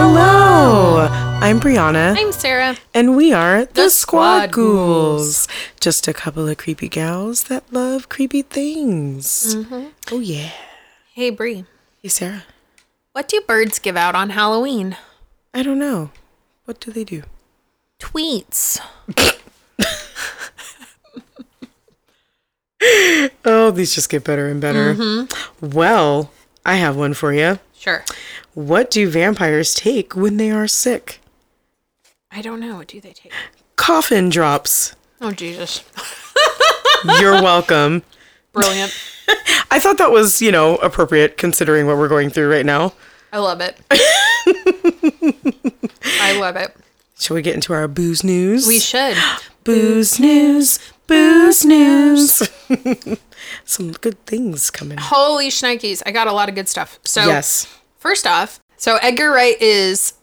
Hello, I'm Brianna, I'm Sarah. and we are the, The Squad Squad Ghouls. Just a couple of creepy gals that love creepy things. Mm-hmm. Oh yeah. Hey, Brie. Hey Sarah, What do birds give out on Halloween? I don't know. What do they do? Tweets. Oh, these just get better and better. Mm-hmm. Well, I have one for you. Sure. What do vampires take when they are sick? I don't know. What do they take? Coffin drops. Oh, Jesus. You're welcome. Brilliant. I thought that was, you know, appropriate considering what we're going through right now. I love it. I love it. Shall we get into our booze news? We should. Booze news, booze news. Some good things coming. Holy shnikes. I got a lot of good stuff. So, Yes. First off, so Edgar Wright is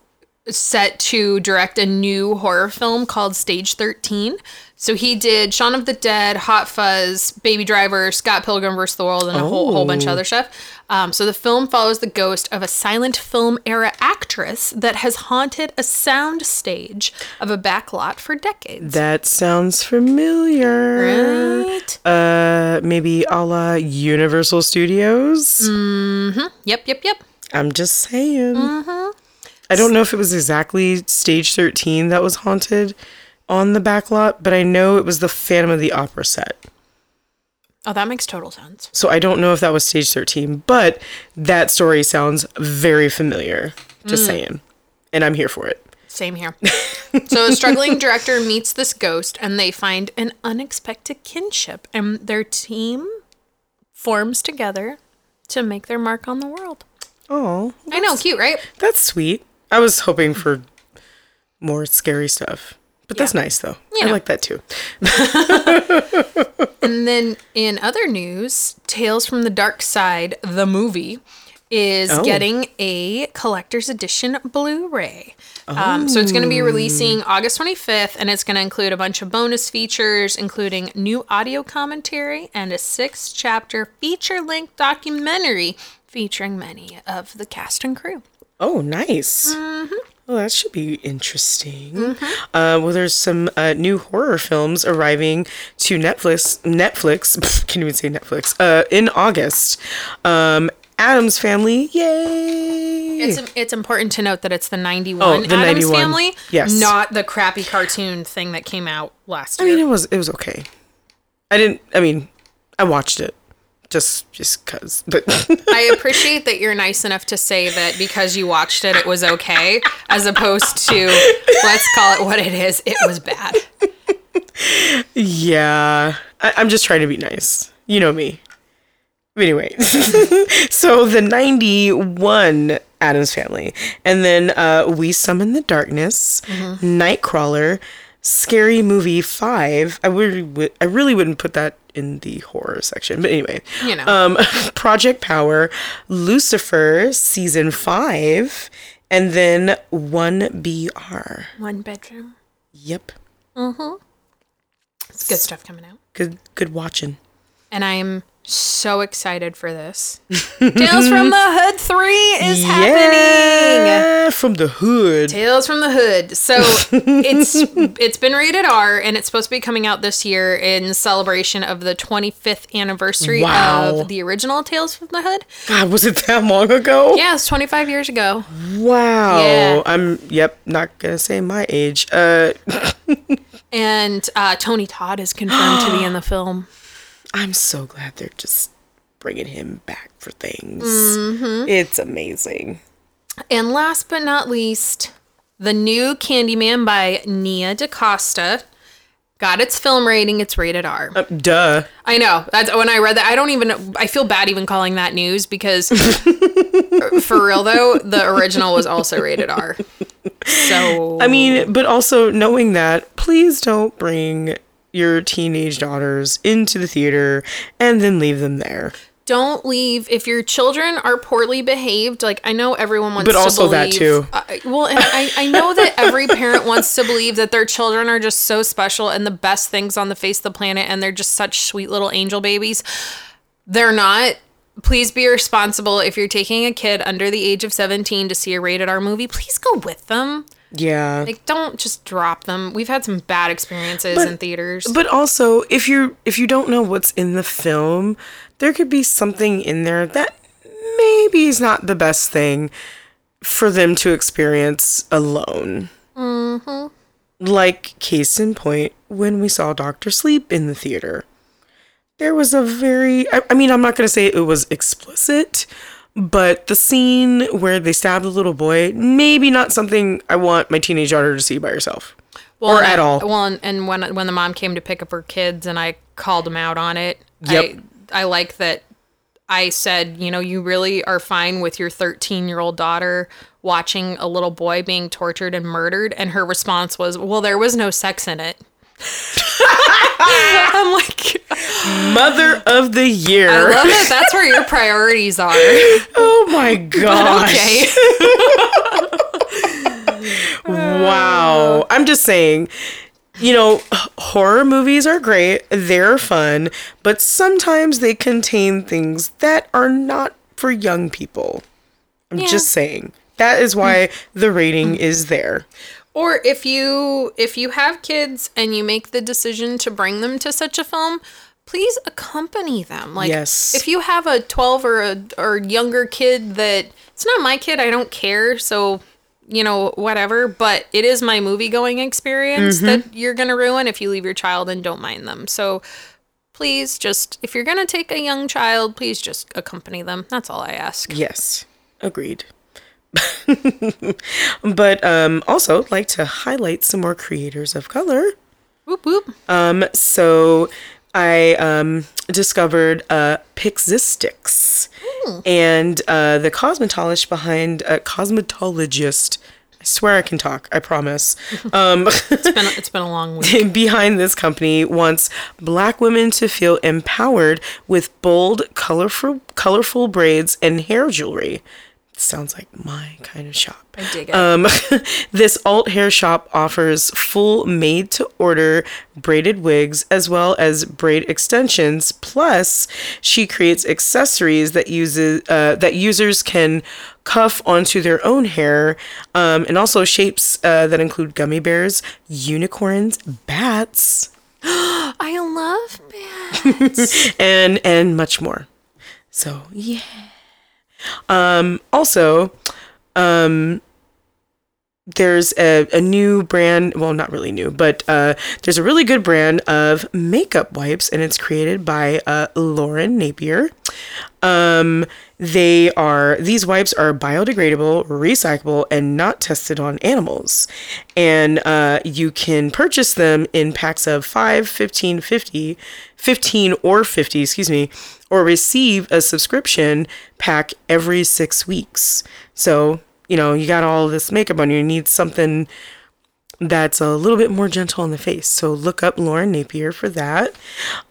set to direct a new horror film called Stage 13. So he did Shaun of the Dead, Hot Fuzz, Baby Driver, Scott Pilgrim vs. the World, and a whole, whole bunch of Oh. other stuff. Um, so the film follows the ghost of a silent film era actress that has haunted a sound stage of a backlot for decades. That sounds familiar. Right? Uh, maybe a la Universal Studios. Mm-hmm. Yep, yep, yep. I'm just saying. Mm-hmm. I don't know if it was exactly Stage 13 that was haunted on the backlot, but I know it was the Phantom of the Opera set. Oh, that makes total sense. So I don't know if that was Stage 13, but that story sounds very familiar. Just Mm. saying. And I'm here for it. Same here. so a struggling director meets this ghost and they find an unexpected kinship and their team forms together to make their mark on the world. Oh, I know, cute, right? that's sweet. I was hoping for more scary stuff. But that's Yeah. nice though. You I know. like that too. And then in other news, Tales from the Dark Side, the movie, is Oh. getting a collector's edition Blu-ray. Um, so it's going to be releasing August 25th, and it's going to include a bunch of bonus features, including new audio commentary and a six-chapter feature-length documentary featuring many of the cast and crew. Oh, nice. Mm-hmm. Well, that should be interesting. Uh, well, there's some uh, new horror films arriving to Netflix. Netflix, pff, can't even say Netflix. Uh, in August, um, Addams Family, yay! It's it's important to note that it's the 91 Oh, the Addams 91. Family, Yes. not the crappy cartoon thing that came out last year. I year. mean, it was it was okay. I didn't. I mean, I watched it just just cause, but I appreciate that you're nice enough to say that because you watched it, it was okay, as opposed to let's call it what it is. It was bad. yeah, I, I'm just trying to be nice. You know me. Anyway, so the 91 Addams Family, and then uh, We Summon the Darkness, Nightcrawler, Scary Movie 5. I really, would, I really wouldn't put that in the horror section, but anyway. You know. Um, Project Power, Lucifer, Season 5, and then 1BR. One bedroom. Yep. Mhm. It's good stuff coming out, Good, good watching. and I am so excited for this. Tales from the Hood Three is happening. From the hood. Tales from the Hood. So it's it's been rated R and it's supposed to be coming out this year in celebration of the 25th anniversary Wow. of the original Tales from the Hood. God, was it that long ago? Yeah, it's 25 years ago. Wow. Yeah. I'm. Yep. Not gonna say my age. Uh, And uh, Tony Todd is confirmed to be in the film. I'm so glad they're just bringing him back for things. Mm-hmm. It's amazing. And last but not least, the new Candyman by Nia DaCosta got its film rating. It's rated R. Uh, duh. I know. That's when I read that. I don't even. I feel bad even calling that news because, for real though, the original was also rated R. So I mean, but also knowing that, please don't bring your teenage daughters into the theater and then leave them there. don't leave if your children are poorly behaved. Like I know everyone wants, to But to also that too. I, well, and I I know that every parent wants to believe that their children are just so special and the best things on the face of the planet, and they're just such sweet little angel babies. They're not. please be responsible. If you're taking a kid under the age of 17 to see a rated R movie, please go with them. Yeah. Like, don't just drop them. We've had some bad experiences in theaters. But also, if you if you don't know what's in the film, there could be something in there that maybe is not the best thing for them to experience alone. Mm-hmm. Like case in point, when we saw Doctor Sleep in the theater, there was a very I, I mean, I'm not gonna say it was explicit. But the scene where they stab the little boy, maybe not something I want my teenage daughter to see by herself. or at I- all. Well, and, and when when the mom came to pick up her kids, and I called them out on it. Yep. I, I like that. I said, you know, you really are fine with your 13 year old daughter watching a little boy being tortured and murdered, and her response was, "Well, there was no sex in it." I'm like, Mother of the year. I love it. That's where your priorities are. oh my gosh. Okay. Wow. I'm just saying, you know, horror movies are great, they're fun, but sometimes they contain things that are not for young people. I'm Yeah. just saying. That is why the rating is there. Or if you if you have kids and you make the decision to bring them to such a film, please accompany them. Like Yes. if you have a 12 or a or younger kid that it's not my kid, I don't care, so you know, whatever, but it is my movie going experience mm-hmm. that you're going to ruin if you leave your child and don't mind them. So please just if you're going to take a young child, please just accompany them. That's all I ask. Yes, agreed. but um, also like to highlight some more creators of color. Whoop whoop. Um, so I um, discovered uh, Pixistics and uh, the cosmetologist behind uh, cosmetologist. I swear I can talk. I promise. Um, It's been it's been a long week. behind this company wants black women to feel empowered with bold, colorful, colorful braids and hair jewelry. Sounds like my kind of shop. I dig it. Um, this alt hair shop offers full made to order braided wigs as well as braid extensions. Plus, she creates accessories that uses uh, that users can cuff onto their own hair, um, and also shapes uh, that include gummy bears, unicorns, bats, I love bats. and and much more. So yeah. Um, also, um, there's a, a new brand. Well, not really new, but uh, there's a really good brand of makeup wipes, and it's created by uh, Lauren Napier. Um, they are these wipes are biodegradable, recyclable, and not tested on animals. And uh, you can purchase them in packs of 5, 15, 50, 15 or 50, excuse me, or receive a subscription pack every six weeks. So, you know, you got all this makeup on you, you need something that's a little bit more gentle on the face. So look up Lauren Napier for that.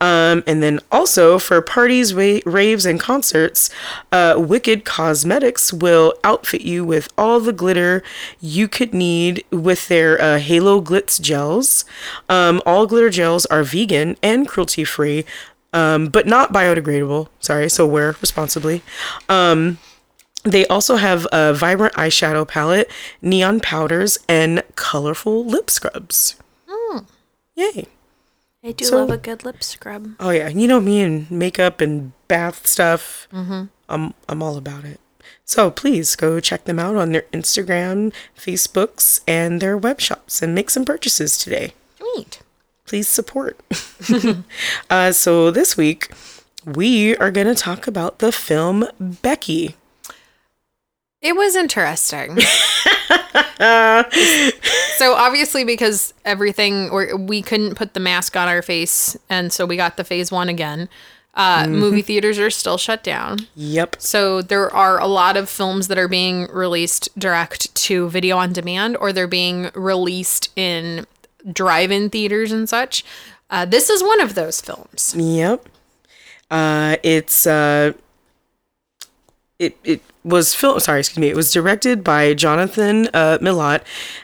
Um, and then also for parties, ra- raves, and concerts, uh, Wicked Cosmetics will outfit you with all the glitter you could need with their uh, Halo Glitz gels. Um, all glitter gels are vegan and cruelty free. Um, but not biodegradable. Sorry, so wear responsibly. Um, they also have a vibrant eyeshadow palette, neon powders, and colorful lip scrubs. Yay. I do So- love a good lip scrub. Oh yeah, you know me and makeup and bath stuff. Mm-hmm. I'm I'm all about it. So please go check them out on their Instagram, Facebooks, and their web shops and make some purchases today. Sweet. Please support. uh, so this week we are going to talk about the film Becky. It was interesting. so obviously because everything or we couldn't put the mask on our face and so we got the phase 1 again. Uh, movie theaters are still shut down. Yep. So there are a lot of films that are being released direct to video on demand or they're being released in drive-in theaters and such. Uh, this is one of those films. Yep. Uh, it's uh, it it was film. Sorry, excuse me. It was directed by Jonathan uh, Milott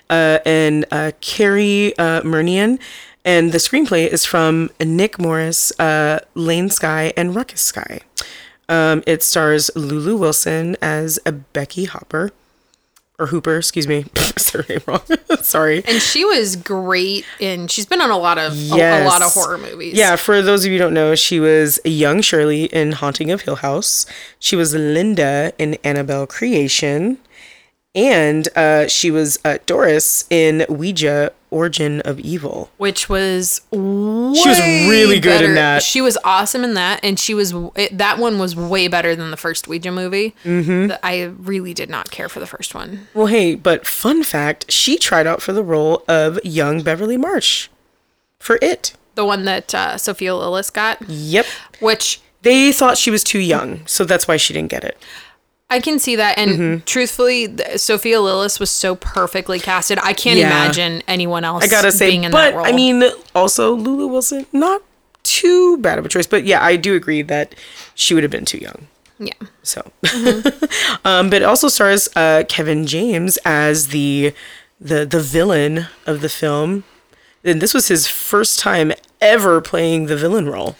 uh, and uh, Cary uh, Murnion, and the screenplay is from Nick Morris, uh, Lane Skye, and Ruckus Skye. Um, it stars Lulu Wilson as Becky Hopper. Or Hooper, excuse me. Wrong. Sorry. And she was great in. She's been on a lot of a, a lot of horror movies. Yeah, for those of you who don't know, she was a young Shirley in Haunting of Hill House. She was Linda in Annabelle Creation. And uh, she was uh, Doris in Ouija Origin of Evil. which was she was really good in that. She was awesome in that, and she was it, that one was way better than the first Ouija movie. Mm-hmm. I really did not care for the first one. Well, hey, but fun fact she tried out for the role of young Beverly Marsh for it. The one that uh, Sophia Lillis got, Yep. which They thought she was too young, so that's why she didn't get it. I can see that. And Mm-hmm. truthfully, th- Sophia Lillis was so perfectly casted. I can't Yeah. imagine anyone else. I gotta say, being in but that role. I mean, also Lulu Wilson, not too bad of a choice. But yeah, I do agree that she would have been too young. yeah. So, um, but it also stars uh, Kevin James as the the the villain of the film, and this was his first time ever playing the villain role,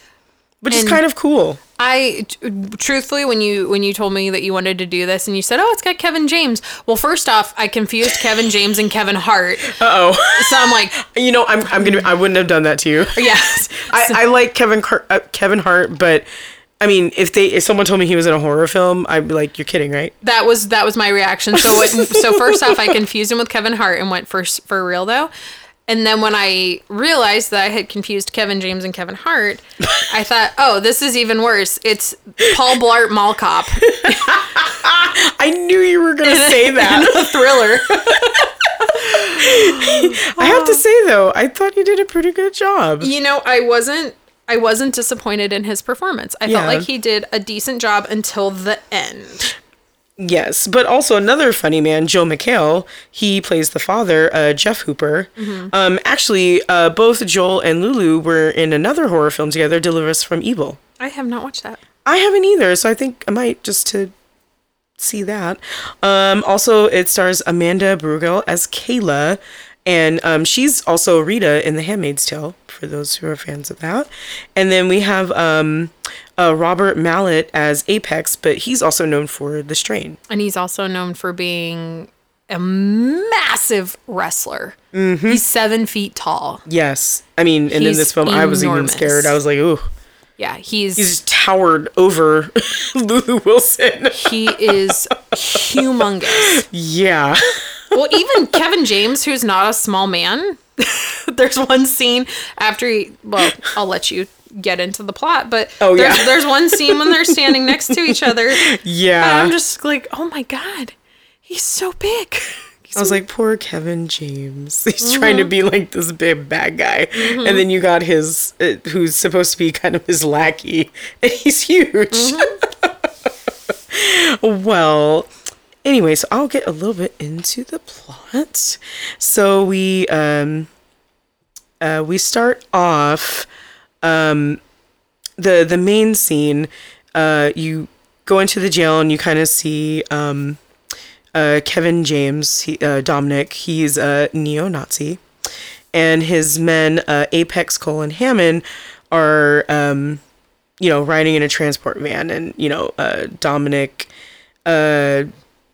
which is kind of cool. I t- truthfully, when you when you told me that you wanted to do this, and you said, "Oh, it's got Kevin James." Well, first off, I confused Kevin James and Kevin Hart, Uh oh. so I'm like, you know, I'm I'm gonna I wouldn't have done that to you. yes. I, I like Kevin Car- uh, Kevin Hart, but I mean, if they if someone told me he was in a horror film, I'd be like, "You're kidding, right?" That was that was my reaction. So what, so first off, I confused him with Kevin Hart and went for for real though. And then when I realized that I had confused Kevin James and Kevin Hart, I thought, oh, this is even worse. It's Paul Blart Mall Cop, I knew you were gonna say that. a thriller. I have to say though, I thought you did a pretty good job. You know, I wasn't I wasn't disappointed in his performance. I Yeah. felt like he did a decent job until the end. Yes, but also another funny man, Joel McHale. He plays the father, uh, Jeff Hooper. Um, actually, uh, both Joel and Lulu were in another horror film together, Deliver Us from Evil. I have not watched that. I haven't either, so I think I might just to see that. Um, also, it stars Amanda Brugel as Kayla, and um, she's also Rita in The Handmaid's Tale, for those who are fans of that. And then we have um, uh, Robert Maillet as Apex, but he's also known for The Strain. And he's also known for being a massive wrestler. He's seven feet tall. Yes, I mean, and in this film, I was even scared. I was like, ooh, Yeah, he's he's towered over Lulu Wilson. he is humongous. yeah. Well, even Kevin James, who's not a small man, there's one scene after he. Well, I'll let you get into the plot, but Oh, there's, yeah. there's one scene when they're standing next to each other. And Yeah. I'm just like, oh my god, he's so big. He's I was so- like, poor Kevin James. He's trying to mm-hmm. be like this big bad guy. Mm-hmm. And then you got his, uh, who's supposed to be kind of his lackey, and he's huge. Mm-hmm. well, anyway, so I'll get a little bit into the plot. So we, um, uh, we start off, um, the, the main scene, uh, you go into the jail and you kind of see, um, uh, Kevin James, he, uh, Dominic, he's a neo Nazi, and his men, uh, Apex, Cole, and Hammond, are, um, you know, riding in a transport van, and you know, uh, Dominic,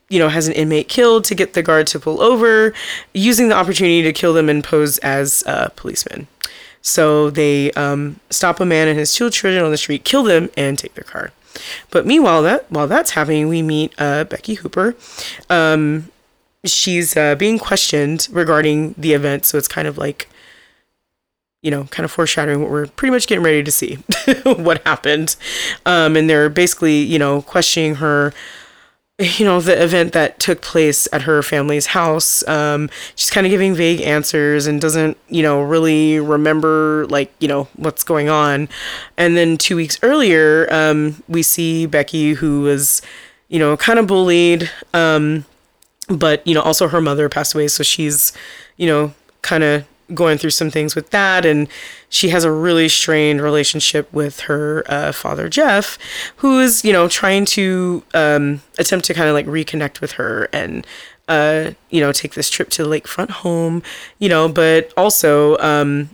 you know, has an inmate killed to get the guard to pull over, using the opportunity to kill them and pose as uh, policemen. So they um, stop a man and his two children on the street, kill them, and take their car. But meanwhile, that while that's happening, we meet uh, Becky Hooper. Um, she's uh, being questioned regarding the event, so it's kind of like, you know, kind of foreshadowing what we're pretty much getting ready to see, what happened. Um, and they're basically, you know, questioning her you know the event that took place at her family's house. Um she's kind of giving vague answers and doesn't you know really remember like you know what's going on. And then two weeks earlier um we see becky who was you know kind of bullied um but you know also her mother passed away so she's you know kind of going through some things with that and she has a really strained relationship with her uh, father jeff who is you know trying to um, attempt to kind of like reconnect with her and uh, you know take this trip to the lakefront home you know but also um,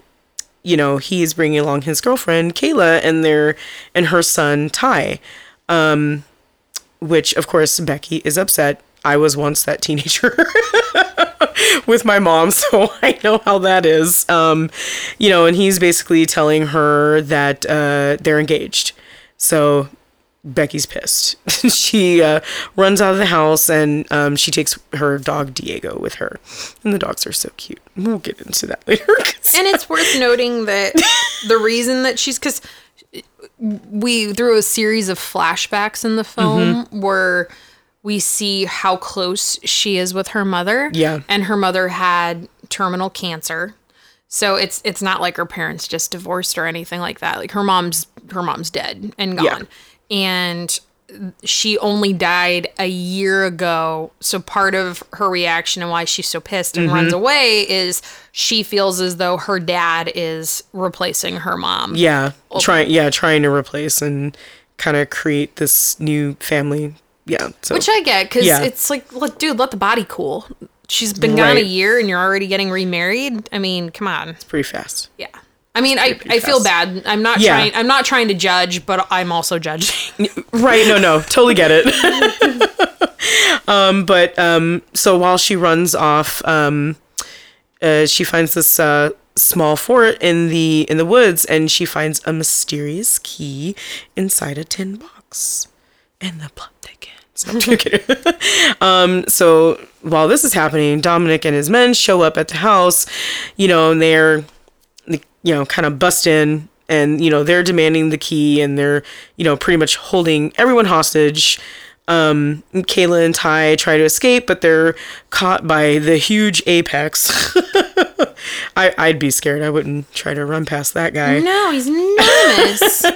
you know he's bringing along his girlfriend kayla and their and her son ty Um, which of course Becky is upset. I was once that teenager with my mom, so I know how that is. Um, you know, and he's basically telling her that uh, they're engaged. So Becky's pissed. she uh, runs out of the house and um, she takes her dog Diego with her. And the dogs are so cute. We'll get into that later. And it's worth noting that the reason that she's because we through a series of flashbacks in the film Mm-hmm. where we see how close she is with her mother. Yeah. And her mother had terminal cancer. So it's it's not like her parents just divorced or anything like that. Like her mom's her mom's dead and gone. Yeah. And she only died a year ago. So part of her reaction and why she's so pissed and Mm-hmm. runs away is she feels as though her dad is replacing her mom. yeah, trying yeah trying to replace and kind of create this new family. Yeah, so Which I get because Yeah. it's like, look, dude, let the body cool. She's been gone a year and you're already getting remarried. I mean, come on. It's pretty fast. Yeah. I mean, I, I feel bad. I'm not Yeah. trying. I'm not trying to judge, but I'm also judging. Right, no, no, totally get it. um, but um, so while she runs off, um, uh, she finds this uh, small fort in the in the woods, and she finds a mysterious key inside a tin box, and the plot thickens. Um, so while this is happening, Dominic and his men show up at the house, you know, and they're you know, kind of bust in and, you know, they're demanding the key and they're, you know, pretty much holding everyone hostage. Um, Kayla and Ty try to escape, but they're caught by the huge apex. I, I'd be scared. I wouldn't try to run past that guy. no, he's enormous.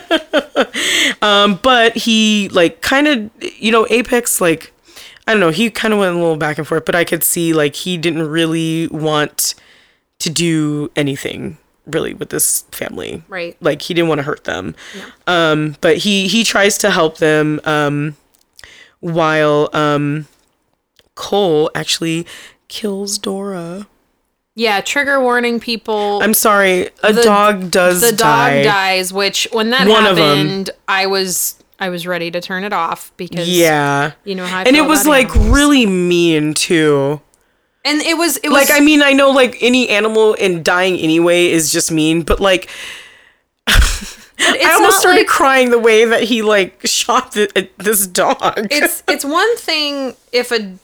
Um, but he like kind of you know apex like i don't know he kind of went a little back and forth but i could see like he didn't really want to do anything really with this family Right. like he didn't want to hurt them um but he he tries to help them um while um cole actually kills dora yeah. Trigger warning, people. i'm sorry a The- dog does the dog die. dies. Which when that One happened, I was I was ready to turn it off because yeah you know how I and it was like animals. really mean too and it was it was like I mean I know like any animal in dying anyway is just mean, but like I almost started like- crying the way that he like shot th- at uh, this dog. it's it's one thing if a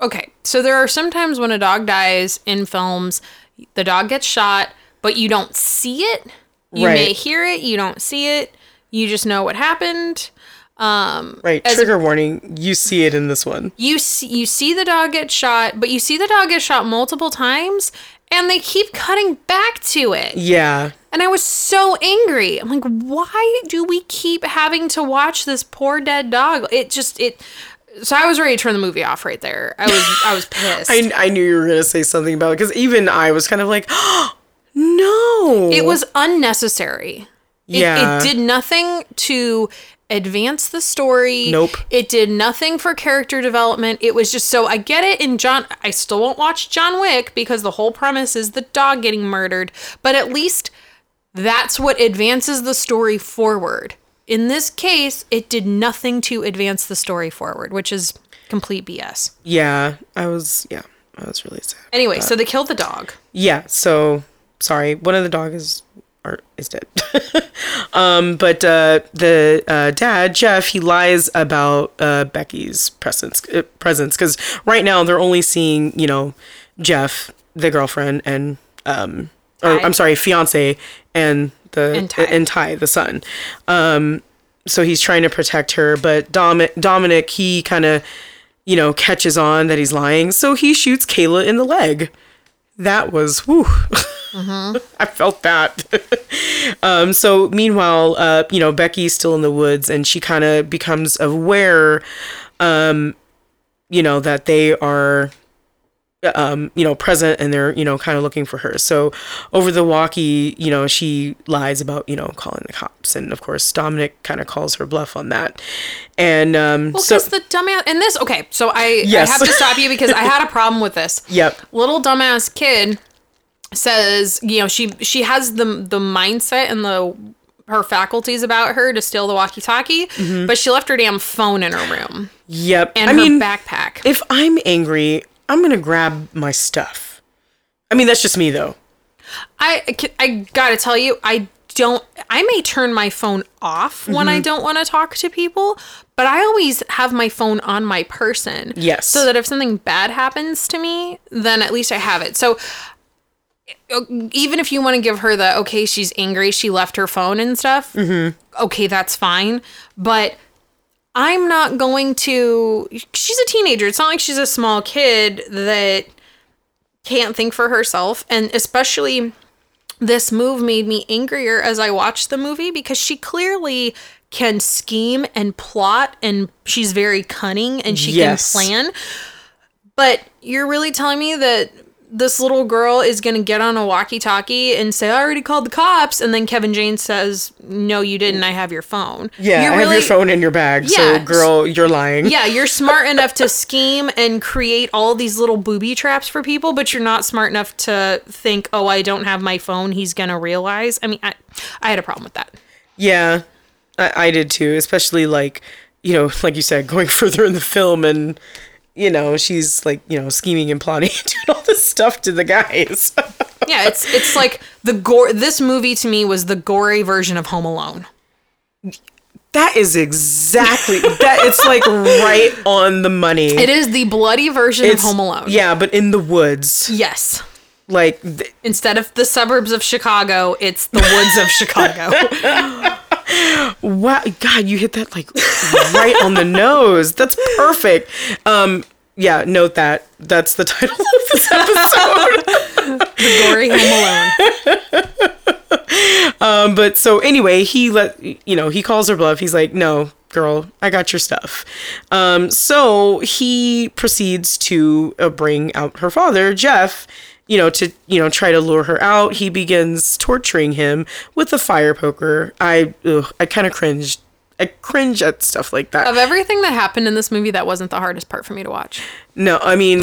okay so there are sometimes when a dog dies in films the dog gets shot but you don't see it you may hear it you don't see it you just know what happened um, right, as- trigger warning. You see it in this one. you see, you see the dog get shot but you see the dog get shot multiple times and they keep cutting back to it Yeah, And I was so angry. I'm like, why do we keep having to watch this poor dead dog? It just it. So I was ready to turn the movie off right there. I was I was pissed. I I knew you were gonna say something about it because even I was kind of like, no, it was unnecessary. It, Yeah. it did nothing to advance the story. Nope. It did nothing for character development. It was just so I get it in John I still won't watch John Wick because the whole premise is the dog getting murdered, but at least that's what advances the story forward. In this case, it did nothing to advance the story forward, which is complete BS. yeah. I was yeah, I was really sad. Anyway, so they killed the dog. Yeah, so sorry, one of the dog is are, is dead. um, but uh, the uh, dad Jeff he lies about uh, Becky's presence uh, presence because right now they're only seeing you know Jeff the girlfriend and um or. I'm sorry fiance and the And Ty. and Ty the son. Um, so he's trying to protect her, but Dom- Dominic he kind of you know catches on that he's lying, so he shoots Kayla in the leg that was whew. I felt that. um, so meanwhile, uh, you know, Becky's still in the woods and she kind of becomes aware, um, you know, that they are, um, you know, present and they're, you know, kind of looking for her. So over the walkie, you know, she lies about, you know, calling the cops. And of course, Dominic kind of calls her bluff on that. And, um, Well, so, because the dumbass and this okay, so I, Yes. I have to stop you because I had a problem with this. Yep. Little dumbass kid says, you know, she she has the the mindset and the her faculties about her to steal the walkie-talkie, but she left her damn phone in her room Yep. and I her mean, backpack. if I'm angry, I'm gonna grab my stuff. I mean, that's just me though. I I gotta tell you, I don't. I may turn my phone off when Mm-hmm. I don't want to talk to people, but I always have my phone on my person. Yes. So that if something bad happens to me, then at least I have it. So uh, even if you want to give her the okay, she's angry, she left her phone and stuff. Mm-hmm. Okay, that's fine, but. I'm not going to. She's a teenager. It's not like she's a small kid that can't think for herself. And especially this move made me angrier as I watched the movie because she clearly can scheme and plot and she's very cunning and she Yes. can plan. But you're really telling me that this little girl is going to get on a walkie talkie and say, I already called the cops. And then Kevin James says, No, you didn't. I have your phone. Yeah, You're I have your phone in your bag. Yeah. So, girl, you're lying. yeah, you're smart enough to scheme and create all these little booby traps for people, but you're not smart enough to think, oh, I don't have my phone. He's going to realize. I mean, I, I had a problem with that. Yeah, I, I did too. Especially like, you know, like you said, going further in the film, and you know, she's like, you know, scheming and plotting, and doing all stuff to the guys. Yeah, it's it's like the gore. This movie to me was the gory version of Home Alone. that is exactly that. It's like right on the money. It is the bloody version It's- of Home Alone. Yeah, but in the woods, Yes. like th- Instead of the suburbs of Chicago, it's the woods of Chicago. Wow, God, you hit that like right on the nose. That's perfect. Um, yeah, note that. That's the title of this episode. the gory Home Alone. um, but so anyway, he let you know he calls her bluff. He's like, "No, girl, I got your stuff." Um, so he proceeds to uh, bring out her father, Jeff. You know, to you know, try to lure her out. He begins torturing him with a fire poker. I, ugh, I kind of cringed. I cringe at stuff like that. Of everything that happened in this movie, that wasn't the hardest part for me to watch. No, I mean,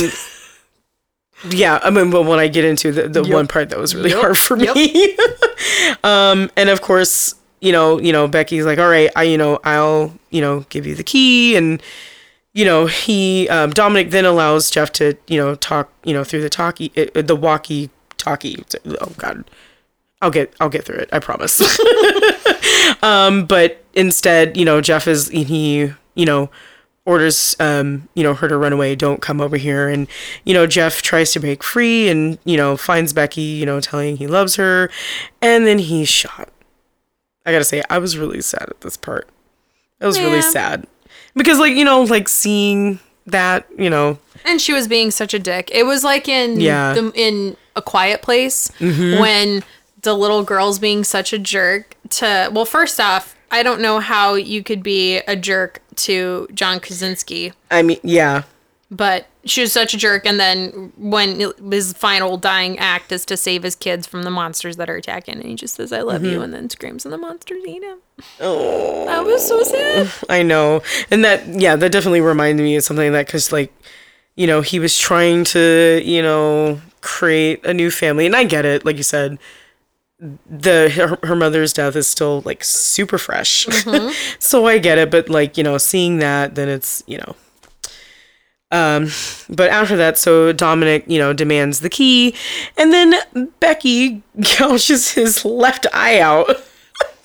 yeah, I mean, but when I get into the, the one part that was really Yep. hard for Yep. me, um, and of course, you know, you know, Becky's like, all right, I, you know, I'll, you know, give you the key, and you know, he, um, Dominic then allows Jeff to, you know, talk, you know, through the talkie, uh, the walkie talkie. Oh God, I'll get, I'll get through it. I promise. um, but instead, you know, Jeff is he, you know, orders um, you know, her to run away, don't come over here and you know, Jeff tries to break free and, you know, finds Becky, you know, telling he loves her, and then he's shot. I gotta say, I was really sad at this part. It was really sad. Because like, you know, like seeing that, you know, And she was being such a dick. It was like in Yeah. the, in a quiet place when the little girl's being such a jerk to well, first off, I don't know how you could be a jerk to John Krasinski, I mean, yeah. but she was such a jerk. And then when his final dying act is to save his kids from the monsters that are attacking, and he just says, "I love you," mm-hmm. and then screams, and the monsters eat him. Oh. That was so sad. I know. And that, yeah, that definitely reminded me of something like that because, like, you know, he was trying to, you know, create a new family. And I get it. Like you said, the her, her mother's death is still like super fresh. so I get it. But, like, you know, seeing that, then it's, you know. Um, but after that, so Dominic, you know, demands the key, and then Becky gouges his left eye out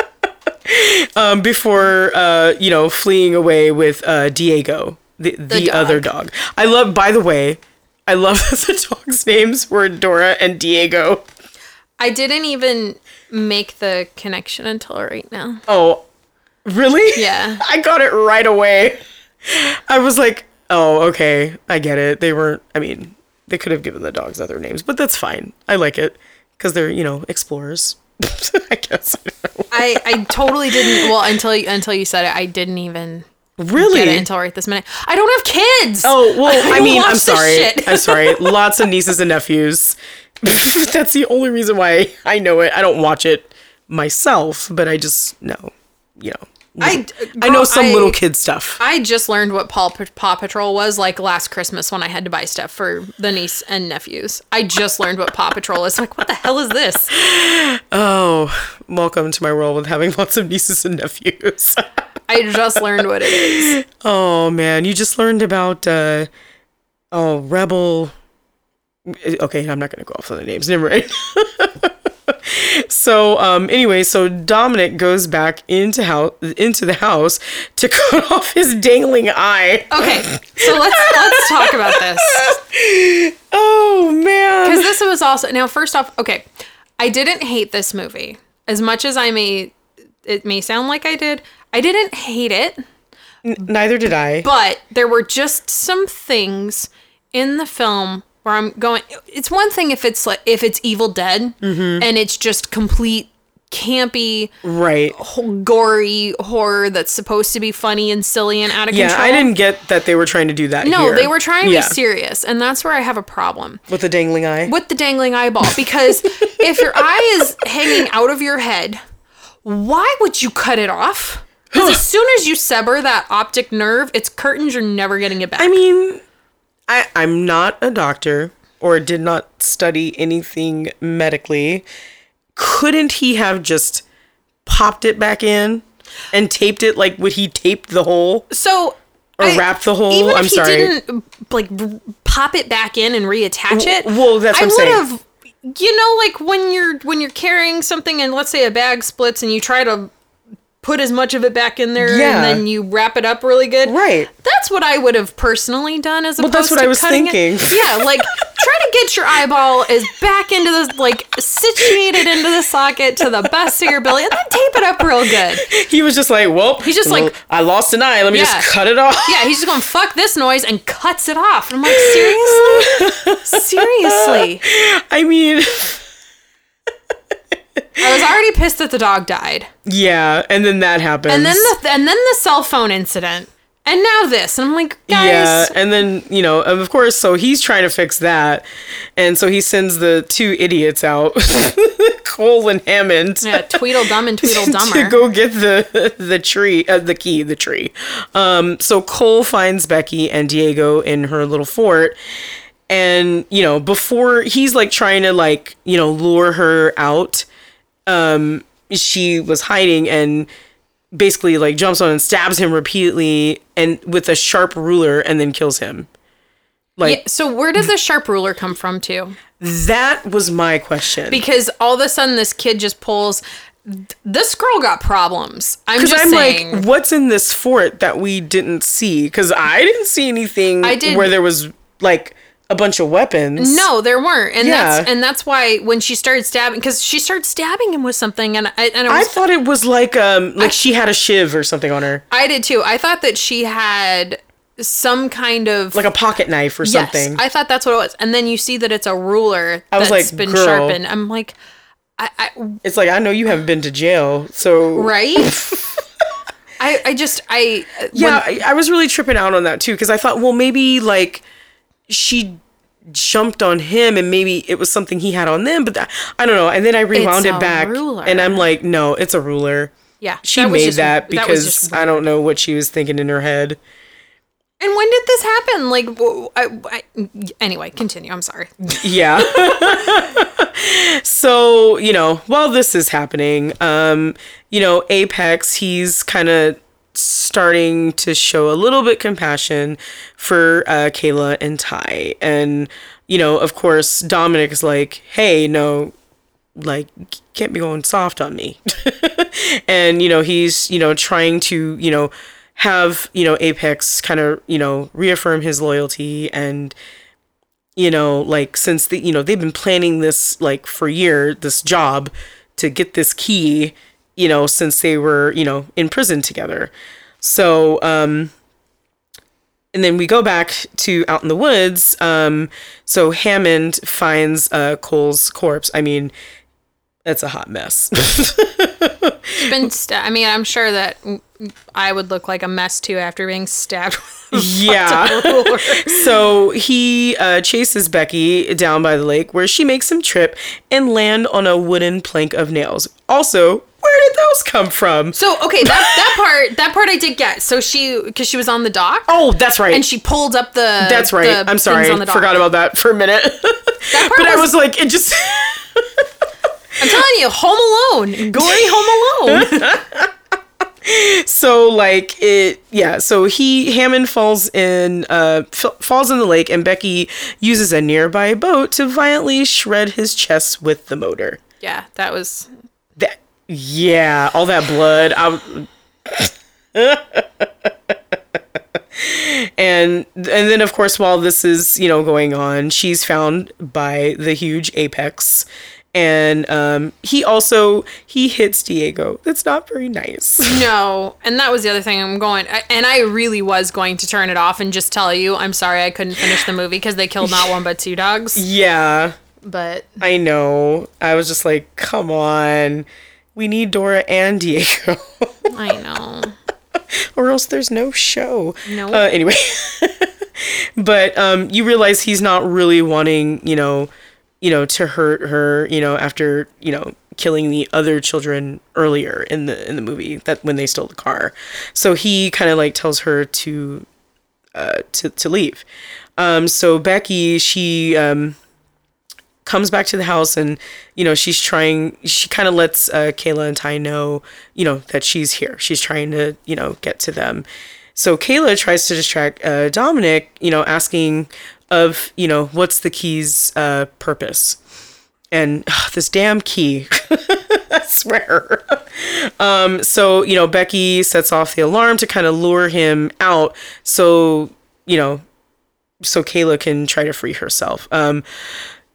um, before uh, you know fleeing away with uh, Diego, the the, dog. other dog. I love. By the way, I love that the dogs' names were Dora and Diego. I didn't even make the connection until right now. Oh, really? Yeah. I got it right away. I was like, oh, okay, I get it. They weren't. I mean, they could have given the dogs other names, but that's fine. I like it because they're you know explorers. I guess. I, I totally didn't. Well, until you, until you said it, I didn't even Really? get it until right this minute. I don't have kids. Oh well, I don't mean, I'm sorry. I'm sorry. Lots of nieces and nephews. That's the only reason why I know it. I don't watch it myself, but I just know, you know, I, I know some I- little kid stuff. I just learned what Paw, Paw Patrol was like last Christmas when I had to buy stuff for the niece and nephews. I just learned what Paw Patrol is. Like, what the hell is this? Oh, welcome to my world with having lots of nieces and nephews. I just learned what it is. oh man, you just learned about uh oh Rebel. Okay, I'm not gonna go off on the names. Never mind. so um anyway, so Dominic goes back into house into the house to cut off his dangling eye. Okay, so let's let's talk about this Oh man. because this was also now. First off, okay, I didn't hate this movie as much as I may. It may sound like I did. I didn't hate it. Neither did I. but there were just some things in the film where I'm going. It's one thing if it's like if it's Evil Dead Mm-hmm. and it's just complete campy, right. gory horror that's supposed to be funny and silly and out of Yeah, control. I didn't get that they were trying to do that. No, here. they were trying to Yeah. be serious, and that's where I have a problem with the dangling eye. with the dangling eyeball. Because if your eye is hanging out of your head, why would you cut it off? Because as soon as you sever that optic nerve, it's curtains. You're never getting it back. I mean, I I'm not a doctor or did not study anything medically. Couldn't he have just popped it back in and taped it like would he taped the hole? So Or wrap the hole? Even if I'm he sorry. didn't like pop it back in and reattach it. well, that's I what I'm saying. would've- You know, like when you're when you're carrying something and let's say a bag splits and you try to put as much of it back in there Yeah. and then you wrap it up really good. Right. That's what I would have personally done as opposed that's what to I was cutting it. thinking. Yeah, like try to get your eyeball as back into the like situated into the socket to the best of your ability and then tape it up real good. He was just like, well, He's just well, like- I lost an eye. Let me Yeah. just cut it off. Yeah, he's just going fuck this noise and cuts it off. And I'm like, seriously, seriously. I mean, I was already pissed that the dog died, yeah, and then that happens. and then the and then the cell phone incident, and now this, and I'm like, guys, Yeah, and then you know, of course, so he's trying to fix that, and so he sends the two idiots out, Cole and Hammond, yeah, Tweedledum and to go get the the tree, uh, the key, the tree. Um, so Cole finds Becky and Diego in her little fort, and you know, before he's like trying to like you know lure her out, um, she was hiding and basically like jumps on and stabs him repeatedly and with a sharp ruler and then kills him. Like Yeah, so where did the sharp ruler come from too? that was my question. Because all of a sudden this kid just pulls. This girl got problems. I'm just I'm saying. like, what's in this fort that we didn't see? Because I didn't see anything I did- where there was like a bunch of weapons. No, there weren't, and Yeah. that's and that's why when she started stabbing, because she started stabbing him with something, and I and I I thought it was like um like she had a shiv or something on her, I did too. I thought that she had some kind of like a pocket knife or yes, something. I thought that's what it was. And then you see that it's a ruler I was that's like, been girl. sharpened. I'm like, I, I it's like I know you haven't been to jail, so right. I I just I Yeah, I, I was really tripping out on that too because I thought, well, maybe like she jumped on him and maybe it was something he had on them, but that, I don't know. And then I rewound it back, ruler. and I'm like, no, it's a ruler. yeah. She that made just- that because just I don't know what she was thinking in her head. And when did this happen? Like, I, I- anyway, continue. I'm sorry. Yeah. so, you know, while this is happening, um, you know, Apex, he's kind of starting to show a little bit compassion for uh, Kayla and Ty. And, you know, of course, Dominic is like, hey, no, like, can't be going soft on me. and, you know, he's, you know, trying to, you know, have, you know, Apex kind of, you know, reaffirm his loyalty and, you know, like since the you know they've been planning this like for a year this job to get this key, you know, since they were you know in prison together. So um, and then we go back to out in the woods. Um, so Hammond finds uh Cole's corpse. I mean, it's a hot mess. It's been. Sta- I mean, I'm sure that I would look like a mess too after being stabbed. yeah. So he uh, chases Becky down by the lake, where she makes him trip and land on a wooden plank of nails. Also, come from? So okay, that that part that part I did get. So she because she was on the dock Oh, that's right. and she pulled up the. that's right. the I'm sorry. on the dock. Forgot about that for a minute. part but I was- was like, it just. I'm telling you, Home Alone, gory Home Alone. so like it yeah so he hammond falls in uh f- falls in the lake and becky uses a nearby boat to violently shred his chest with the motor yeah, that was. Yeah all that blood I, and and then of course while this is you know going on she's found by the huge apex and um he also he hits diego that's not very nice No, and that was the other thing. I'm going, I, and I really was going to turn it off and just tell you, I'm sorry I couldn't finish the movie because they killed not one but two dogs. yeah But I know. I was just like, come on. We need Dora and Diego. I know. or else there's no show. Nope. Uh, anyway. but um, you realize he's not really wanting, you know, you know, to hurt her, you know, after, you know, killing the other children earlier in the in the movie that when they stole the car. So he kind of like tells her to uh to to leave. Um so Becky, she um comes back to the house and you know she's trying she kind of lets uh, kayla and ty know you know that she's here. She's trying to you know get to them. So kayla tries to distract uh, dominic you know asking of you know what's the key's uh, purpose. And ugh, this damn key i swear. Um so you know becky sets off the alarm to kind of lure him out so you know so kayla can try to free herself. Um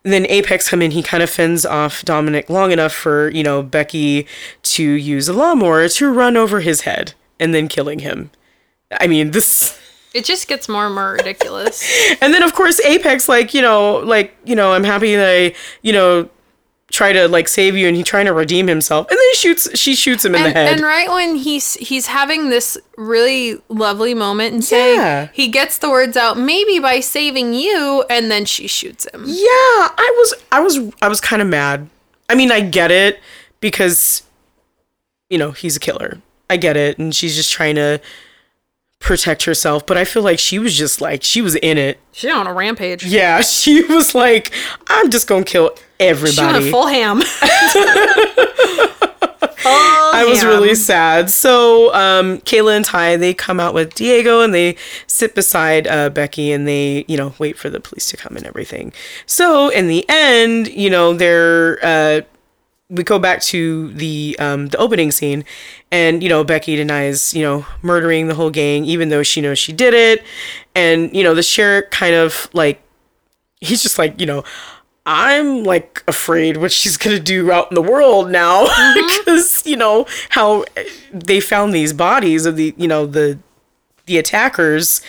then Apex come in, he kind of fends off Dominic long enough for, you know, Becky to use a lawnmower to run over his head and then killing him. I mean, this It just gets more and more ridiculous. and then of course Apex like, you know, like, you know, I'm happy that I, you know, try to like save you and he's trying to redeem himself. And then he shoots she shoots him in and, the head. and right when he's he's having this really lovely moment and saying Yeah. he gets the words out maybe by saving you and then she shoots him Yeah, I was I was I was kind of mad. I mean, I get it because you know, he's a killer. I get it and she's just trying to protect herself, but I feel like she was just like she was in it. She on a rampage Yeah, she was like I'm just to kill she everybody. went full ham I was really sad. So um, Kayla and Ty they come out with Diego and they sit beside uh, Becky and they you know wait for the police to come and everything. So in the end, you know they're uh, we go back to the um, the opening scene, and you know Becky denies you know murdering the whole gang even though she knows she did it, and you know the sheriff kind of like he's just like you know i'm like afraid what she's gonna do out in the world now because you know how they found these bodies of the you know the the attackers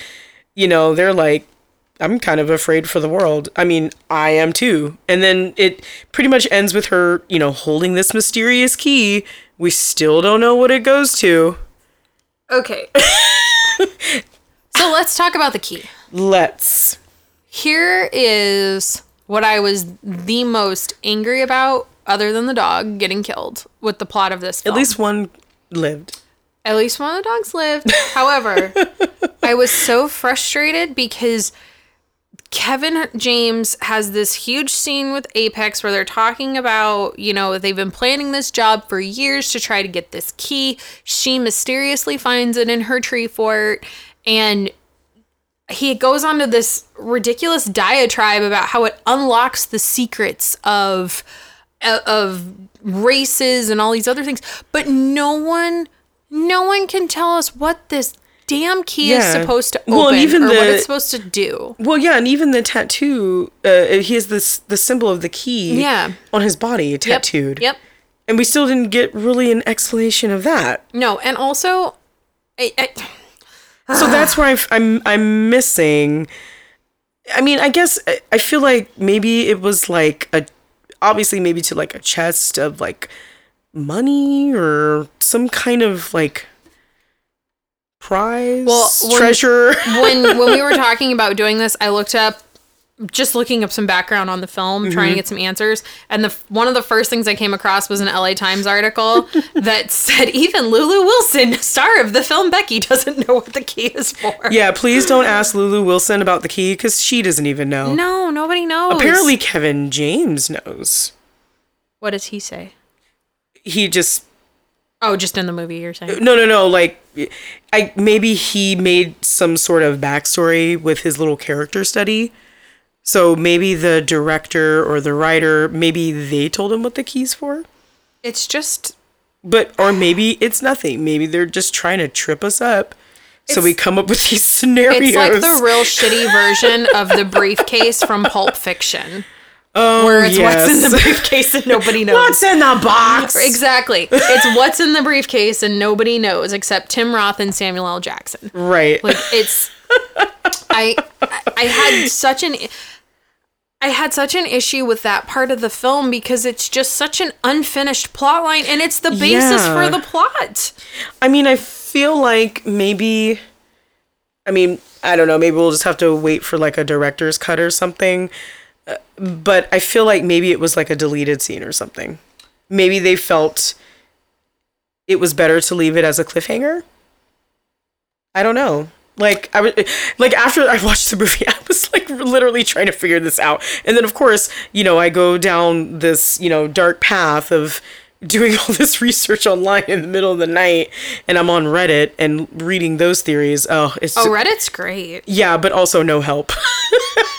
you know they're like i'm kind of afraid for the world. I mean i am too. And then it pretty much ends with her you know holding this mysterious key. We still don't know what it goes to. Okay. So let's talk about the key. Let's. Here is what I was the most angry about, other than the dog getting killed with the plot of this at least one lived. At least one of the dogs lived. However, I was so frustrated because Kevin James has this huge scene with Apex where they're talking about, you know, they've been planning this job for years to try to get this key. She mysteriously finds it in her tree fort and he goes on to this ridiculous diatribe about how it unlocks the secrets of of races and all these other things but no one no one can tell us what this damn key is supposed to open Well, and even or what it's supposed to do Well, yeah, and even the tattoo, uh, he has this the symbol of the key Yeah. on his body tattooed. yep And we still didn't get really an explanation of that. no and also I, I, So that's where I've, I'm I'm missing. I mean, I guess I- I feel like maybe it was like a obviously maybe to like a chest of like money or some kind of like prize Well, when- treasure. when when we were talking about doing this, I looked up just looking up some background on the film, trying to mm-hmm. get some answers, and the one of the first things I came across was an LA Times article that said even Lulu Wilson, star of the film Becky, doesn't know what the key is for. Yeah, please don't ask Lulu Wilson about the key because she doesn't even know. No, nobody knows. Apparently, Kevin James knows. what does he say? He just Oh, just in the movie, you're saying? no, no, no. Like, I maybe he made some sort of backstory with his little character study. So maybe the director or the writer, maybe they told him what the keys for. It's just But or maybe it's nothing. Maybe they're just trying to trip us up. So we come up with these scenarios. It's like the real shitty version of the briefcase from Pulp Fiction, oh, where it's yes. what's in the briefcase and nobody knows. What's in the box? Exactly. It's what's in the briefcase and nobody knows except Tim Roth and Samuel L. Jackson. Right. Like it's I I had such an I had such an issue with that part of the film because it's just such an unfinished plot line and it's the basis Yeah. for the plot. I mean, I feel like maybe. I mean, I don't know. Maybe we'll just have to wait for like a director's cut or something. Uh, But I feel like maybe it was like a deleted scene or something. Maybe they felt it was better to leave it as a cliffhanger. I don't know. Like I was like after I watched the movie, I was like literally trying to figure this out. And then of course, you know, I go down this, you know, dark path of doing all this research online in the middle of the night and I'm on Reddit and reading those theories. Oh, it's Oh, Reddit's great. yeah, but also no help.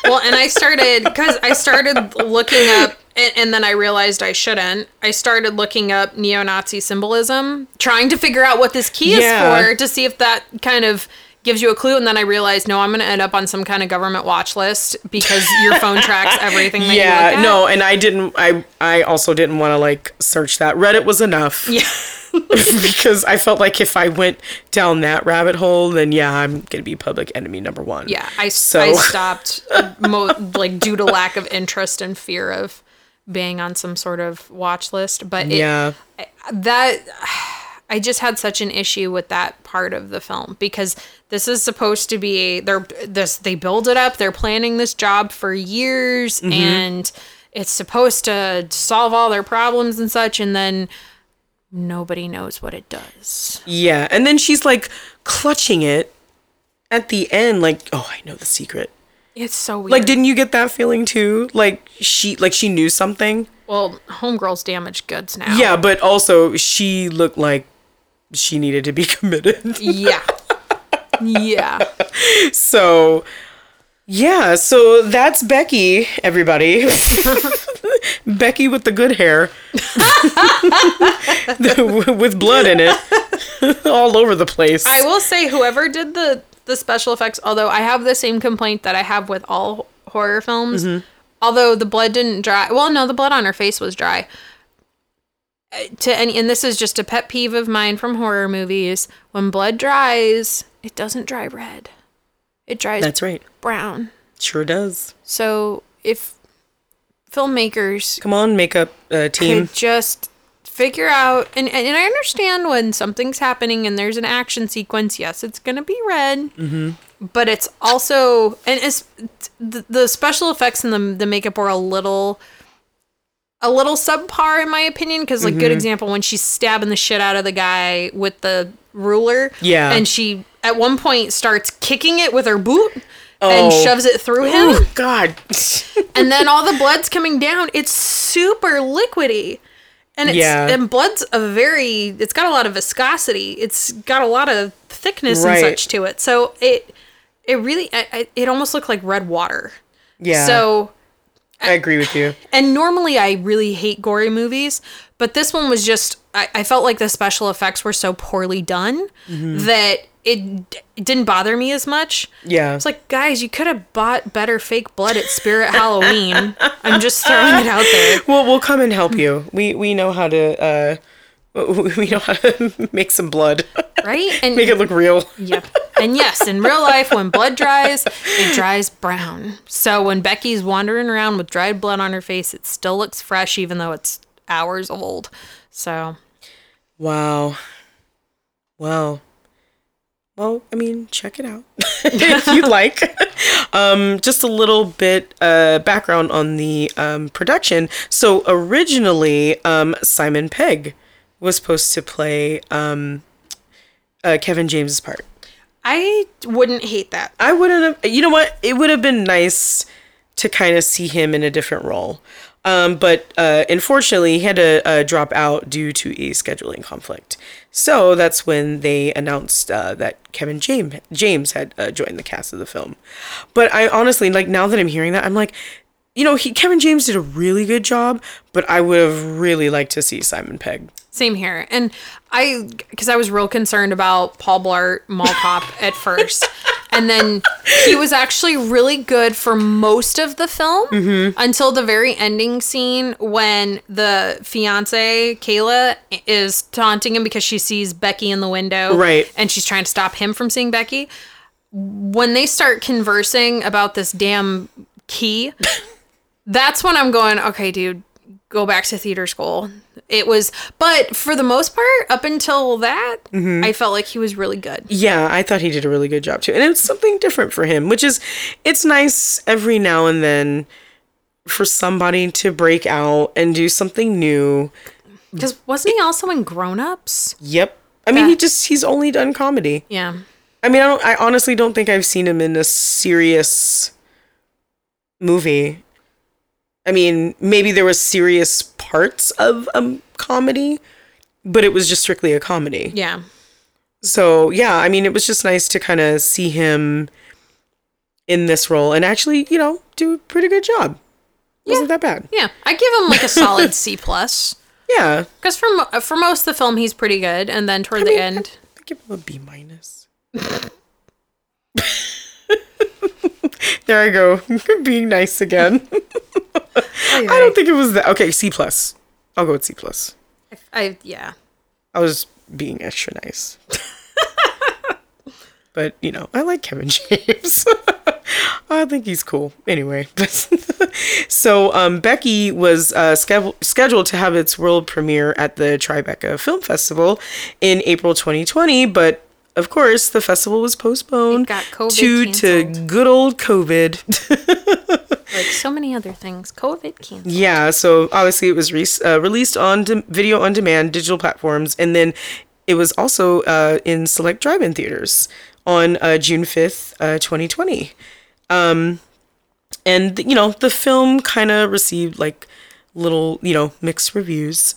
Well, and I started because I started looking up, and, and then I realized I shouldn't. I started looking up neo-Nazi symbolism, trying to figure out what this key Yeah. is for, to see if that kind of gives you a clue. And then I realized, no, I'm going to end up on some kind of government watch list because your phone tracks everything that you look yeah, no, and I didn't I I also didn't want to like search that. Reddit was enough. Yeah. because I felt like if I went down that rabbit hole, then yeah, I'm gonna be public enemy number one. Yeah, I, So- I stopped mo- like due to lack of interest and fear of being on some sort of watch list. But it, Yeah. that I just had such an issue with that part of the film because this is supposed to be they're this they build it up they're planning this job for years Mm-hmm. and it's supposed to solve all their problems and such and then nobody knows what it does. Yeah, and then she's like clutching it at the end, like, oh, I know the secret. It's so weird. Like, didn't you get that feeling too? Like she, like she knew something. well, homegirl's damaged goods now. Yeah, but also she looked like she needed to be committed. Yeah. Yeah. So, yeah, so that's Becky, everybody. Becky with the good hair, with blood in it, all over the place. I will say whoever did the the special effects, although I have the same complaint that I have with all horror films, although the blood didn't dry. Well, no, the blood on her face was dry. Uh, To any, and this is just a pet peeve of mine from horror movies. When blood dries, it doesn't dry red. It dries that's right. brown. Sure does. So if filmmakers Come on, makeup uh, team. could just figure out and, and I understand when something's happening and there's an action sequence, yes, it's gonna be red. Mm-hmm. But it's also and it's the, the special effects and the the makeup were a little a little subpar in my opinion because like Mm-hmm. good example when she's stabbing the shit out of the guy with the ruler Yeah. and she at one point starts kicking it with her boot Oh. and shoves it through him Oh God. and then all the blood's coming down. It's super liquidy. And it's Yeah. and blood's a very it's got a lot of viscosity. It's got a lot of thickness Right. and such to it. So it it really I, I, it almost looked like red water. yeah. So I agree with you. and normally I really hate gory movies, but this one was just I, I felt like the special effects were so poorly done Mm-hmm. that it, it didn't bother me as much. Yeah. It's like, guys, you could have bought better fake blood at Spirit Halloween. I'm just throwing it out there. Well, we'll come and help you. We we know how to uh, we know how to make some blood, Right? And make it look real. Yep. And yes, in real life, when blood dries, it dries brown. So when Becky's wandering around with dried blood on her face, it still looks fresh, even though it's hours old. So Wow. Wow. Well, I mean, check it out if you like. um, just a little bit uh, background on the um, production. So originally, um, Simon Pegg was supposed to play um, uh, Kevin James's part. I wouldn't hate that. I wouldn't have. You know what? It would have been nice to kind of see him in a different role. Um, but uh, unfortunately, he had to uh, drop out due to a scheduling conflict. So that's when they announced uh, that Kevin James James had uh, joined the cast of the film. But I honestly like now that I'm hearing that, I'm like, you know, he Kevin James did a really good job, but I would have really liked to see Simon Pegg. Same here. And I, because I was real concerned about Paul Blart Mall Cop at first. And then he was actually really good for most of the film mm-hmm. until the very ending scene when the fiance, Kayla, is taunting him because she sees Becky in the window. Right. And she's trying to stop him from seeing Becky. When they start conversing about this damn key, that's when I'm going, okay, dude, go back to theater school. It was, but for the most part, up until that, mm-hmm. I felt like he was really good. Yeah, I thought he did a really good job too. And it's something different for him, which is it's nice every now and then for somebody to break out and do something new. Because wasn't he also in Grown Ups? Yep. I mean, he just he's only done comedy. Yeah. I mean, I don't I honestly don't think I've seen him in a serious movie. I mean, maybe there was serious parts of a comedy, but it was just strictly a comedy. Yeah. So yeah, I mean, it was just nice to kind of see him in this role and actually, you know, do a pretty good job. Wasn't that bad? Yeah. I give him like a solid C plus. Yeah, Because for mo- for most of the film, he's pretty good, and then toward the mean, end, I give him a B minus. there I go, being nice again. I don't think it was that. Okay, C plus. I'll go with C plus. I yeah. I was being extra nice. but, you know, I like Kevin James. I think he's cool. Anyway, so um, Becky was uh, scheduled scheduled to have its world premiere at the Tribeca Film Festival in April 2020, but of course the festival was postponed It got COVID due to good old COVID. Like so many other things, COVID canceled. Yeah, so obviously it was re- uh, released on de- video on demand digital platforms, and then it was also uh, in select drive-in theaters on uh, June fifth, uh, twenty twenty. Um, and you know the film kind of received like little you know mixed reviews.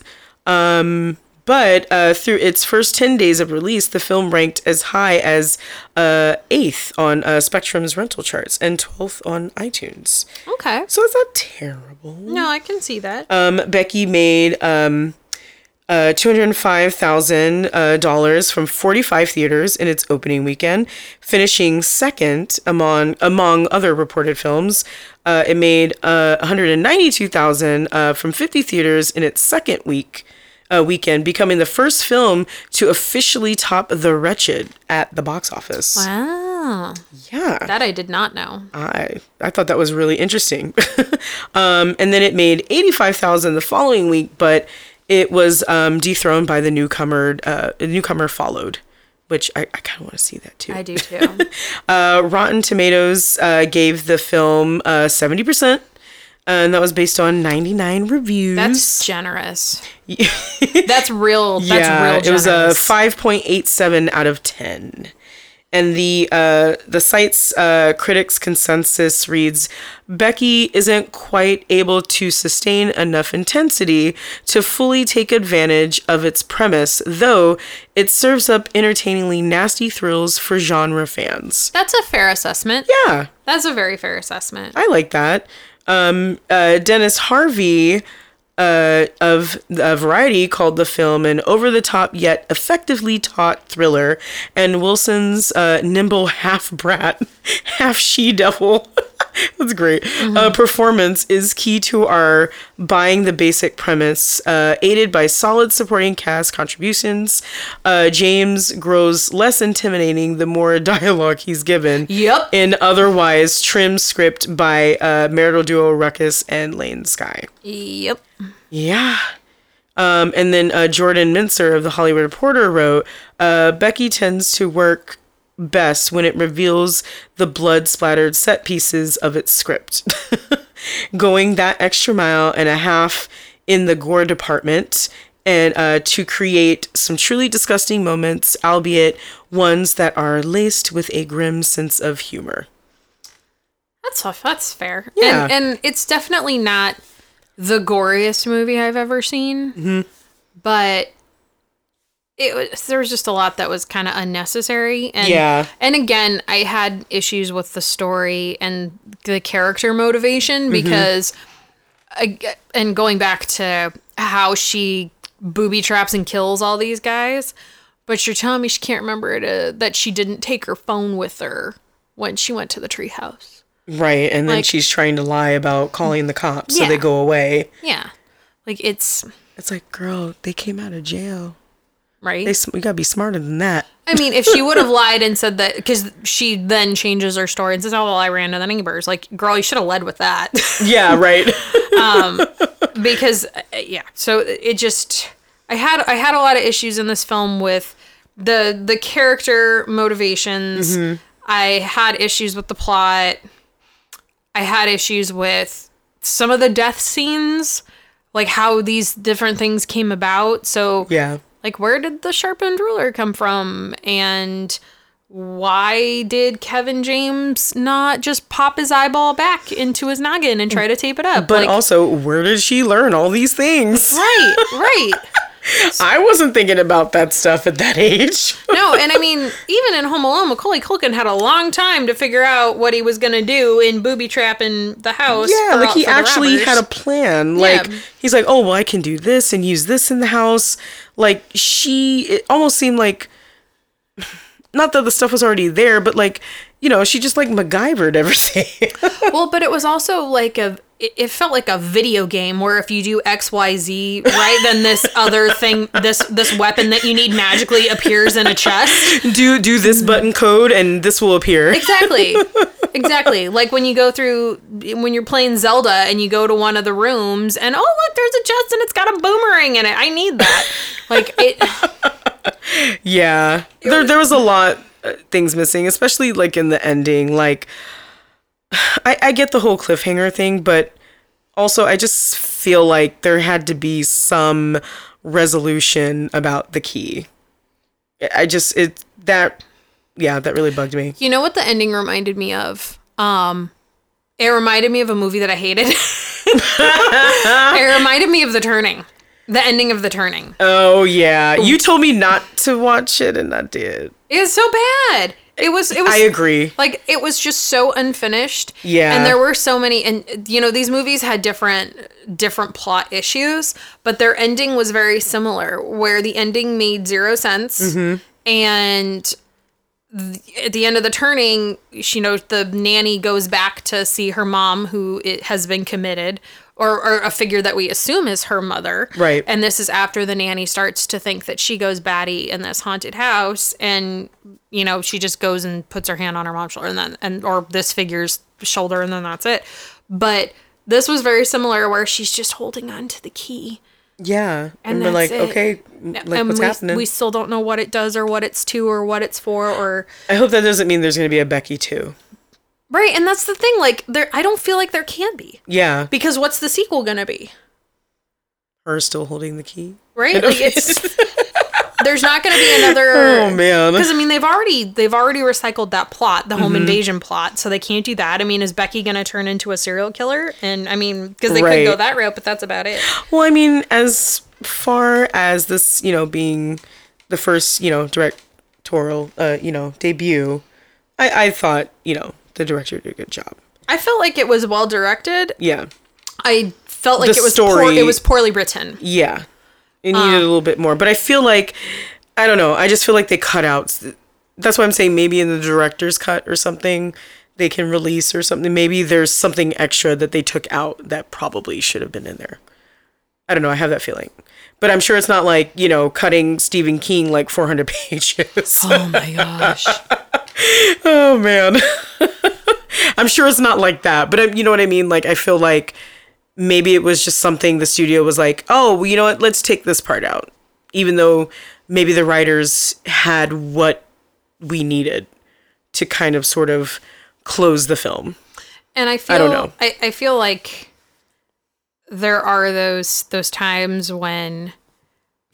Um, but uh, through its first 10 days of release, the film ranked as high as uh, 8th on uh, Spectrum's rental charts and 12th on iTunes. Okay. So it's not terrible. No, I can see that. Um, Becky made um, uh, two hundred five thousand uh, dollars from forty five theaters in its opening weekend, finishing second among among other reported films. Uh, it made uh, one hundred and ninety two thousand uh, from fifty theaters in its second week. Uh, weekend, becoming the first film to officially top The Wretched at the box office. wow. Yeah. That I did not know. I I thought that was really interesting. um, and then it made eighty five thousand the following week, but it was um, dethroned by the newcomer. Uh, the newcomer followed, which I, I kind of want to see that too. I do too. Uh, Rotten Tomatoes uh, gave the film seventy percent, and that was based on ninety nine reviews. That's generous. That's real. That's yeah, real it was a five point eight seven out of ten, and the uh, the site's uh, critics consensus reads: Becky isn't quite able to sustain enough intensity to fully take advantage of its premise, though it serves up entertainingly nasty thrills for genre fans. That's a fair assessment. Yeah, That's a very fair assessment. I like that. Um, uh, Dennis Harvey uh, of uh, Variety called the film an over the top yet effectively taut thriller, and Wilson's uh, nimble half brat, half she devil. That's great. Uh, performance is key to our buying the basic premise, uh, aided by solid supporting cast contributions. Uh, James grows less intimidating the more dialogue he's given Yep. in otherwise trim script by uh, marital duo Ruckus and Lane Skye. Yep. Yeah. Um, and then uh, Jordan Mintzer of the Hollywood Reporter wrote, uh, Becky tends to work best when it reveals the blood splattered set pieces of its script. Going that extra mile and a half in the gore department and uh, to create some truly disgusting moments, albeit ones that are laced with a grim sense of humor. That's tough. That's fair. Yeah. And, and it's definitely not the goriest movie I've ever seen. Mm-hmm. But it was there was just a lot that was kind of unnecessary. And Yeah. and again, I had issues with the story and the character Mm-hmm. motivation because I, and going back to how she booby traps and kills all these guys, but you're telling me she can't remember that she didn't take her phone with her when she went to the treehouse. Right. And then Like- she's trying to lie about calling the cops so they go away. Yeah. Like it's It's like, girl, they came out of jail. Right. They, gotta be smarter than that. I mean, if she would have lied and said that, because she then changes her story and says, "Oh, well, I ran to the neighbors." Like, girl, you should have led with that. Yeah, right. because, uh, yeah. So it just, I had, I had a lot of issues in this film with the the character motivations. I had issues with the plot. I had issues with some of the death scenes, like how these different things came about. So yeah. Like where did the sharpened ruler come from and why did Kevin James not just pop his eyeball back into his noggin and try to tape it up? But like, also, where did she learn all these things? right, right. I wasn't thinking about that stuff at that age. No, and I mean, even in Home Alone, Macaulay Culkin had a long time to figure out what he was gonna do in booby trapping the house. Yeah, for like he actually had a plan. Yeah. Like he's like, oh well, I can do this and use this in the house. Like she, it almost seemed like, not that the stuff was already there, but like, you know, she just like MacGyvered everything. well, but it was also like a. It it felt like a video game where if you do X Y Z right, then this other thing, this this weapon that you need magically appears in a chest. do do this button code and this will appear. Exactly. Exactly. Like when you go through when you're playing Zelda and you go to one of the rooms and oh look, there's a chest and it's got a boomerang in it. I need that. Like it Yeah, there there was a lot uh, things missing, especially like in the ending. Like, I I get the whole cliffhanger thing, but also I just feel like there had to be some resolution about the key. I- just it that yeah that really bugged me. You know what the ending reminded me of? Um it reminded me of a movie that I hated. it reminded me of The Turning. The ending of The Turning. Oh yeah, you told me not to watch it, and I did. It's so bad. It was it was I agree. Like it was just so unfinished. Yeah. And there were so many and you know these movies had different different plot issues, but their ending was very similar where the ending made zero sense Mm-hmm. and th- at the end of the turning, she knows the nanny goes back to see her mom who it has been committed or, or a figure that we assume is her mother. Right. And this is after the nanny starts to think that she goes batty in this haunted house and you know, she just goes and puts her hand on her mom's shoulder and then and or this figure's shoulder and then that's it. But this was very similar where she's just holding on to the key. Yeah, and, And we're like, it. okay, like and what's we, happening? we still don't know what it does or what it's to or what it's for or I hope that doesn't mean there's gonna be a Becky too. Right, and that's the thing. Like, there, I don't feel like there can be Yeah, because what's the sequel gonna be? her still holding the key. Right? Like, it's there's not gonna be another. Oh man. Because I mean, they've already they've already recycled that plot, the home invasion plot, so they can't do that. I mean, is Becky gonna turn into a serial killer? And I mean, because they Right. could go that route, but that's about it. Well, I mean, as far as this, you know, being the first, you know, directorial, uh, you know, debut, I, I thought, you know, the director did a good job. I felt like it was well directed. Yeah, I felt like The it was poor, story- it was poorly written. yeah, it needed a um, little bit more, but I feel like, I don't know, I just feel like they cut out. That's why I'm saying maybe in the director's cut or something, they can release or something. Maybe there's something extra that they took out that probably should have been in there. I don't know. I have that feeling. But I'm sure it's not like, you know, cutting Stephen King like 400 pages. Oh my gosh. Oh, man. I'm sure it's not like that. But you know what I mean? Like, I feel like maybe it was just something the studio was like, oh, well, you know what? Let's take this part out. Even though maybe the writers had what we needed. to kind of sort of close the film. And I feel don't know. I, I feel like there are those those times when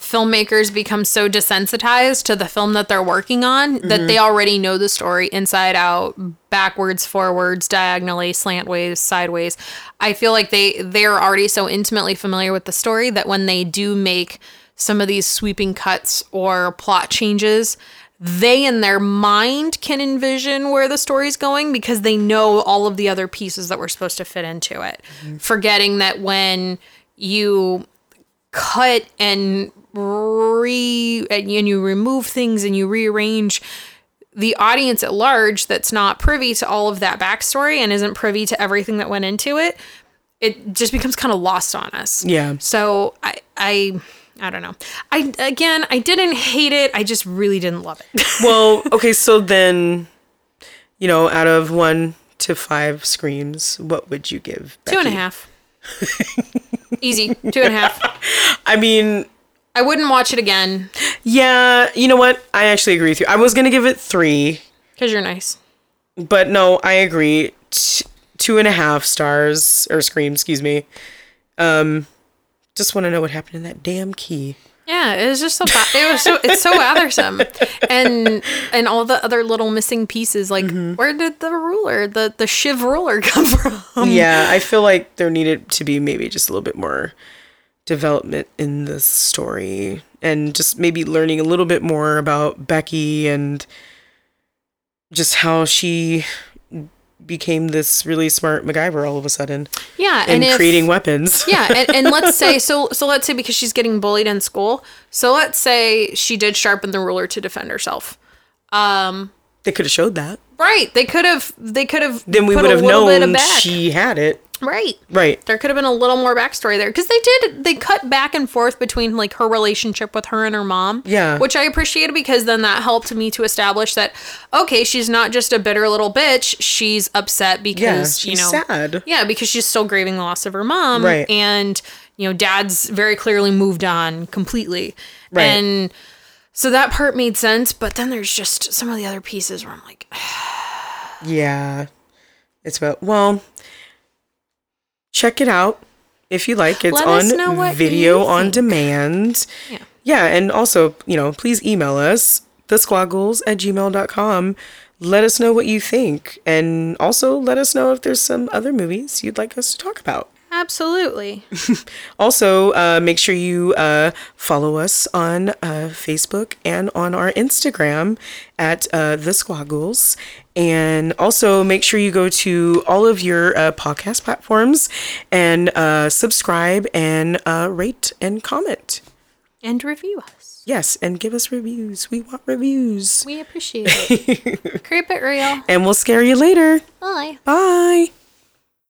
filmmakers become so desensitized to the film that they're working on that they mm-hmm. already know the story inside out, backwards, forwards, diagonally, slantways, sideways. I feel like they they're already so intimately familiar with the story that when they do make some of these sweeping cuts or plot changes, they in their mind can envision where the story's going because they know all of the other pieces that were supposed to fit into it. Mm-hmm. Forgetting that when you cut and re and you- and you remove things and you rearrange the audience at large that's not privy to all of that backstory and isn't privy to everything that went into it it just becomes kind of lost on us Yeah. so i i i don't know i again i didn't hate it i just really didn't love it Well, okay, so then, you know, out of one to five screams, what would you give? two and a Becky? half easy two and a half I mean, i wouldn't watch it again yeah, you know what? I actually agree with you. I was gonna give it three, because you're nice but no, I agree. T- two and a half stars or scream, excuse me. Um, just want to know what happened in that damn key. Yeah, it was just so ba- it was so it's so bothersome, and and all the other little missing pieces. Like, where did the ruler, the the shiv ruler, come from? yeah, I feel like there needed to be maybe just a little bit more development in the story and just maybe learning a little bit more about Becky and just how she became this really smart MacGyver all of a sudden Yeah, and, and if, creating weapons. yeah, and, and let's say so so let's say because she's getting bullied in school. So let's say she did sharpen the ruler to defend herself. Um, they could have showed that. right. They could have they could have Then we would have little bit of known she had it. Right. Right. there could have been a little more backstory there because they did they cut back and forth between like her relationship with her and her mom Yeah. which i appreciated because then that helped me to establish that okay she's not just a bitter little bitch she's upset because Yeah, you she's know sad. yeah because she's still grieving the loss of her mom Right. and you know dad's very clearly moved on completely Right. and so that part made sense but then there's just some of the other pieces where i'm like Yeah. It's about well check it out if you like. It's Let us know on video on demand. Yeah. Yeah, and also, you know, please email us, thesquaggles at gmail.com. Let us know what you think. And also let us know if there's some other movies you'd like us to talk about. Absolutely Also, uh, make sure you uh, follow us on uh, Facebook and on our Instagram at uh, The Squaggles. And also make sure you go to all of your uh, podcast platforms and uh, subscribe and uh, rate and comment. and review us Yes, and give us reviews. We want reviews. we appreciate it creep it real And we'll scare you later. bye Bye.